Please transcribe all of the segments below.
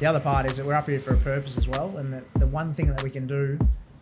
the other part is that we're up here for a purpose as well, and the, the one thing that we can do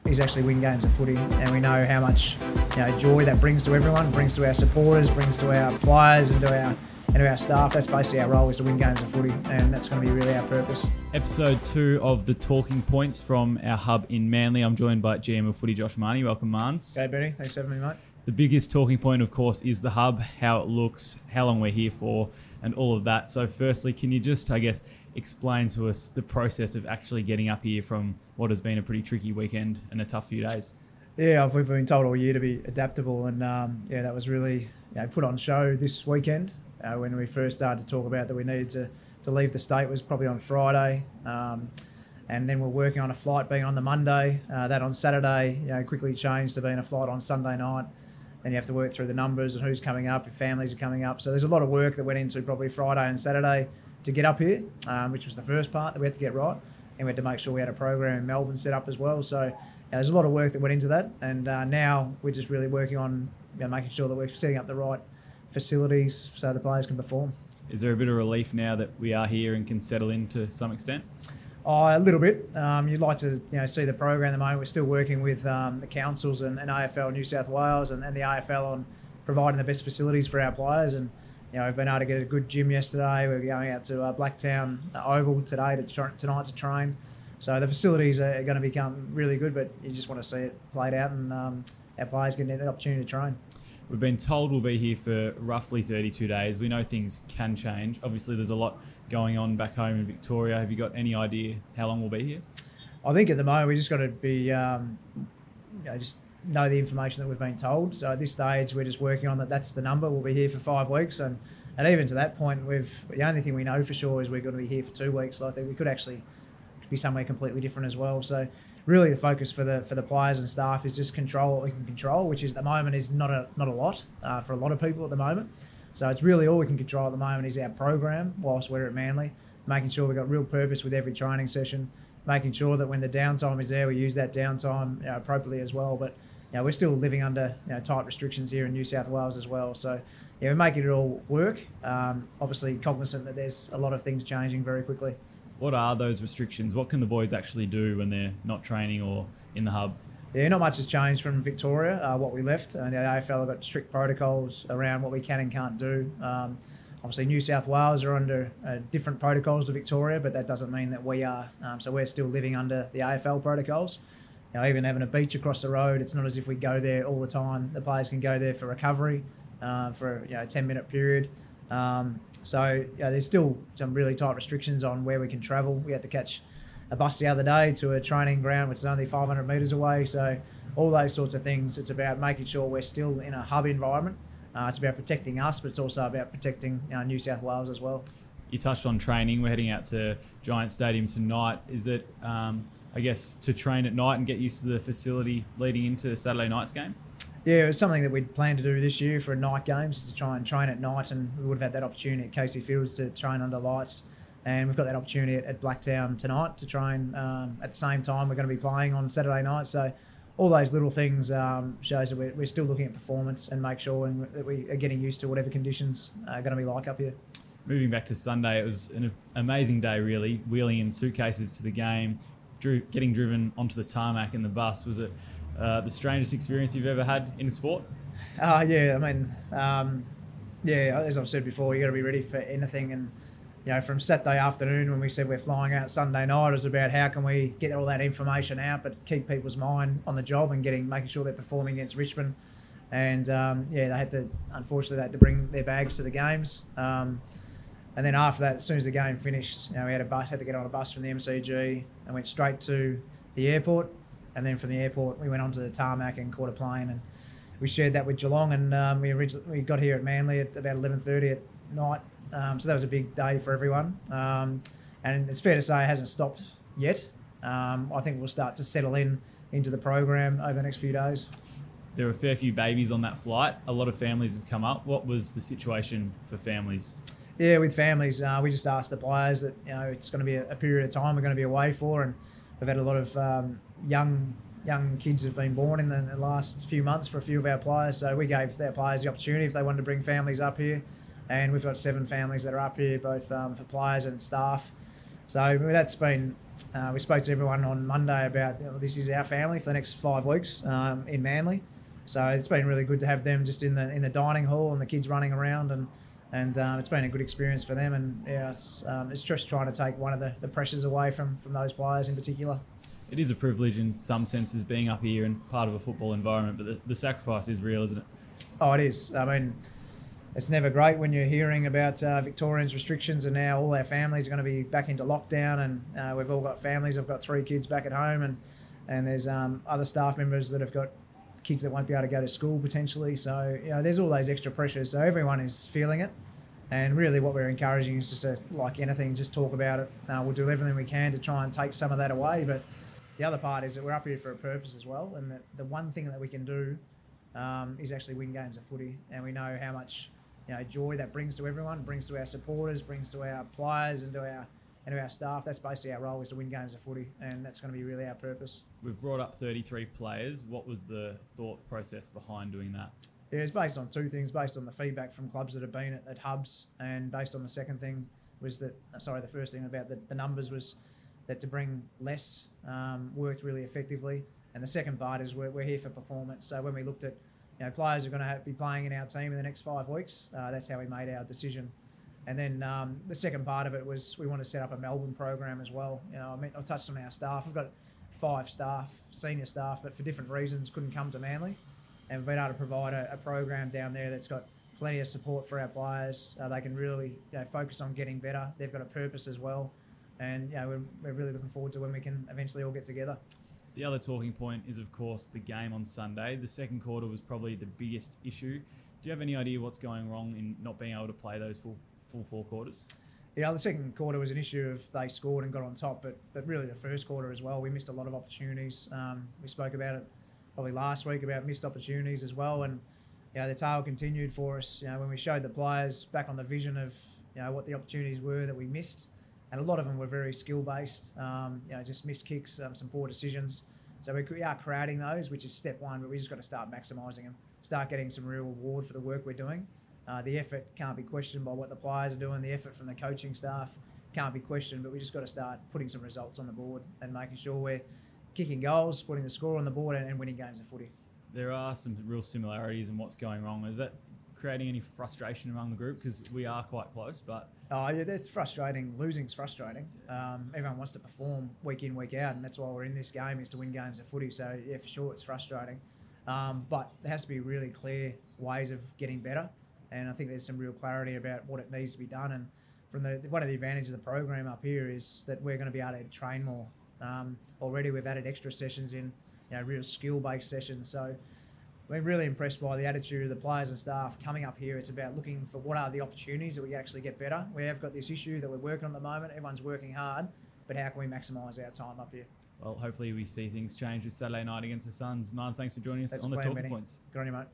is actually win games of footy, and we know how much you know joy that brings to everyone, brings to our supporters, brings to our players, and to our and to our staff. That's basically our role is to win games of footy, and that's going to be really our purpose. Episode two of the talking points from our hub in Manly. I'm joined by GM of Footy Josh Mahoney. Welcome, Marns. Okay, Benny. Thanks for having me, mate. The biggest talking point, of course, is the hub, how it looks, how long we're here for, and all of that. So, firstly, can you just, I guess, explain to us the process of actually getting up here from what has been a pretty tricky weekend and a tough few days? Yeah, we've been told all year to be adaptable, and um, yeah, that was really you know, put on show this weekend uh, when we first started to talk about that we needed to, to leave the state was probably on Friday. Um, and then we're working on a flight being on the Monday. Uh, that on Saturday, you know, quickly changed to being a flight on Sunday night. Then you have to work through the numbers and who's coming up, if families are coming up. So there's a lot of work that went into probably Friday and Saturday to get up here, um, which was the first part that we had to get right. And we had to make sure we had a program in Melbourne set up as well. So yeah, there's a lot of work that went into that. And uh, now we're just really working on you know, making sure that we're setting up the right facilities so the players can perform. Is there a bit of relief now that we are here and can settle in to some extent? Oh, a little bit. Um, you'd like to, you know, see the program at the moment. We're still working with um, the councils and, and, AFL New South Wales and, and, the AFL on providing the best facilities for our players. And you know, we've been able to get a good gym yesterday. We're going out to uh, Blacktown Oval today to tra- tonight to train. So the facilities are going to become really good, but you just want to see it played out and um, our players getting the opportunity to train. We've been told we'll be here for roughly 32 days. We know things can change. Obviously, there's a lot going on back home in Victoria. Have you got any idea how long we'll be here? I think at the moment we just got to be, um, you know, just know the information that we've been told. So at this stage, we're just working on that. That's the number. We'll be here for five weeks, and and even to that point, we've the only thing we know for sure is we're going to be here for two weeks. Like we could actually be somewhere completely different as well. So really the focus for the for the players and staff is just control what we can control, which is at the moment is not a not a lot uh, for a lot of people at the moment. So it's really all we can control at the moment is our program whilst we're at Manly, making sure we've got real purpose with every training session, making sure that when the downtime is there, we use that downtime you know, appropriately as well. But you know, we're still living under you know, tight restrictions here in New South Wales as well. So yeah, we're making it all work. Um, obviously, cognizant that there's a lot of things changing very quickly what are those restrictions? What can the boys actually do when they're not training or in the hub? Yeah, not much has changed from Victoria, uh, what we left. And the AFL have got strict protocols around what we can and can't do. Um, obviously, New South Wales are under uh, different protocols to Victoria, but that doesn't mean that we are. Um, so we're still living under the AFL protocols. You know, even having a beach across the road, it's not as if we go there all the time. The players can go there for recovery uh, for you know, a 10 minute period. Um, so yeah, there's still some really tight restrictions on where we can travel. We had to catch a bus the other day to a training ground which is only 500 metres away. So all those sorts of things. It's about making sure we're still in a hub environment. Uh, it's about protecting us, but it's also about protecting uh, New South Wales as well. You touched on training. We're heading out to Giant Stadium tonight. Is it, um, I guess, to train at night and get used to the facility leading into Saturday night's game? Yeah, it was something that we'd planned to do this year for night games to try and train at night, and we would have had that opportunity at Casey Fields to train under lights. And we've got that opportunity at, at Blacktown tonight to train um, at the same time. We're going to be playing on Saturday night, so all those little things um, shows that we're, we're, still looking at performance and make sure that we are getting used to whatever conditions are going to be like up here. Moving back to Sunday, it was an amazing day, really. Wheeling in suitcases to the game, drew, getting driven onto the tarmac in the bus was it uh, the strangest experience you've ever had in sport? Uh, yeah, I mean, um, yeah, as I've said before, you got to be ready for anything. And you know, from Saturday afternoon when we said we're flying out Sunday night, it was about how can we get all that information out, but keep people's mind on the job and getting making sure they're performing against Richmond. And um, yeah, they had to unfortunately they had to bring their bags to the games. Um, and then after that, as soon as the game finished, you know, we had a bus, had to get on a bus from the MCG and went straight to the airport and then from the airport we went onto the tarmac and caught a plane and we shared that with Geelong and um, we originally we got here at Manly at about 11:30 at night. Um, so that was a big day for everyone. Um, and it's fair to say it hasn't stopped yet. Um, I think we'll start to settle in into the program over the next few days. There were a fair few babies on that flight. A lot of families have come up. What was the situation for families? Yeah with families uh, we just asked the players that you know it's going to be a, a period of time we're going to be away for and we've had a lot of um, young young kids have been born in the, last few months for a few of our players. So we gave their players the opportunity if they wanted to bring families up here, and we've got seven families that are up here, both um, for players and staff. So that's been. Uh, we spoke to everyone on Monday about you know, this is our family for the next five weeks um, in Manly. So it's been really good to have them just in the in the dining hall and the kids running around and and um, it's been a good experience for them. And yeah, it's, um, it's just trying to take one of the, the pressures away from from those players in particular. It is a privilege in some senses being up here and part of a football environment, but the, the sacrifice is real, isn't it? Oh, it is. I mean, it's never great when you're hearing about uh, Victorians' restrictions and now all our families are going to be back into lockdown and uh, we've all got families. I've got three kids back at home and and there's um, other staff members that have got kids that won't be able to go to school potentially. So you know, there's all those extra pressures. So everyone is feeling it. And really, what we're encouraging is just to, like anything, just talk about it. Uh, we'll do everything we can to try and take some of that away. But the other part is that we're up here for a purpose as well. And that the one thing that we can do um, is actually win games of footy. And we know how much you know joy that brings to everyone, brings to our supporters, brings to our players, and to our and to our staff. That's basically our role is to win games of footy, and that's going to be really our purpose. We've brought up 33 players. What was the thought process behind doing that? Yeah, it's based on two things: based on the feedback from clubs that have been at, at hubs, and based on the second thing was that sorry, the first thing about the, the numbers was that to bring less um, worked really effectively, and the second part is we're, we're here for performance. So when we looked at you know, players are going to be playing in our team in the next five weeks. Uh, that's how we made our decision. And then um, the second part of it was we want to set up a Melbourne program as well. You know, I mean, I touched on our staff. We've got five staff, senior staff, that for different reasons couldn't come to Manly, and we've been able to provide a, a program down there that's got plenty of support for our players. Uh, they can really you know, focus on getting better. They've got a purpose as well, and yeah, we're, we're really looking forward to when we can eventually all get together. The other talking point is, of course, the game on Sunday. The second quarter was probably the biggest issue. Do you have any idea what's going wrong in not being able to play those full full four quarters? Yeah, the second quarter was an issue of they scored and got on top, but but really the first quarter as well, we missed a lot of opportunities. Um, we spoke about it probably last week about missed opportunities as well, and you know, the tail continued for us. You know, when we showed the players back on the vision of you know what the opportunities were that we missed, and a lot of them were very skill based. Um, you know, just missed kicks, um, some poor decisions. So we are creating those, which is step one, but we just got to start maximising them, start getting some real reward for the work we're doing. Uh, the effort can't be questioned by what the players are doing. The effort from the coaching staff can't be questioned, but we just got to start putting some results on the board and making sure we're kicking goals, putting the score on the board, and, and winning games of footy. There are some real similarities in what's going wrong. Is that creating any frustration among the group because we are quite close? But oh yeah, that's frustrating. Losing's frustrating. Um, everyone wants to perform week in week out, and that's why we're in this game is to win games of footy. So yeah, for sure, it's frustrating. Um, but there has to be really clear ways of getting better and I think there's some real clarity about what it needs to be done. And from the one of the advantages of the program up here is that we're going to be able to train more. Um, already we've added extra sessions in, you know, real skill-based sessions. So we're really impressed by the attitude of the players and staff coming up here. It's about looking for what are the opportunities that we actually get better. We have got this issue that we're working on at the moment. Everyone's working hard, but how can we maximise our time up here? Well, hopefully we see things change this Saturday night against the Suns. Mars, thanks for joining us That's on the Talking Points. Good on you, mate.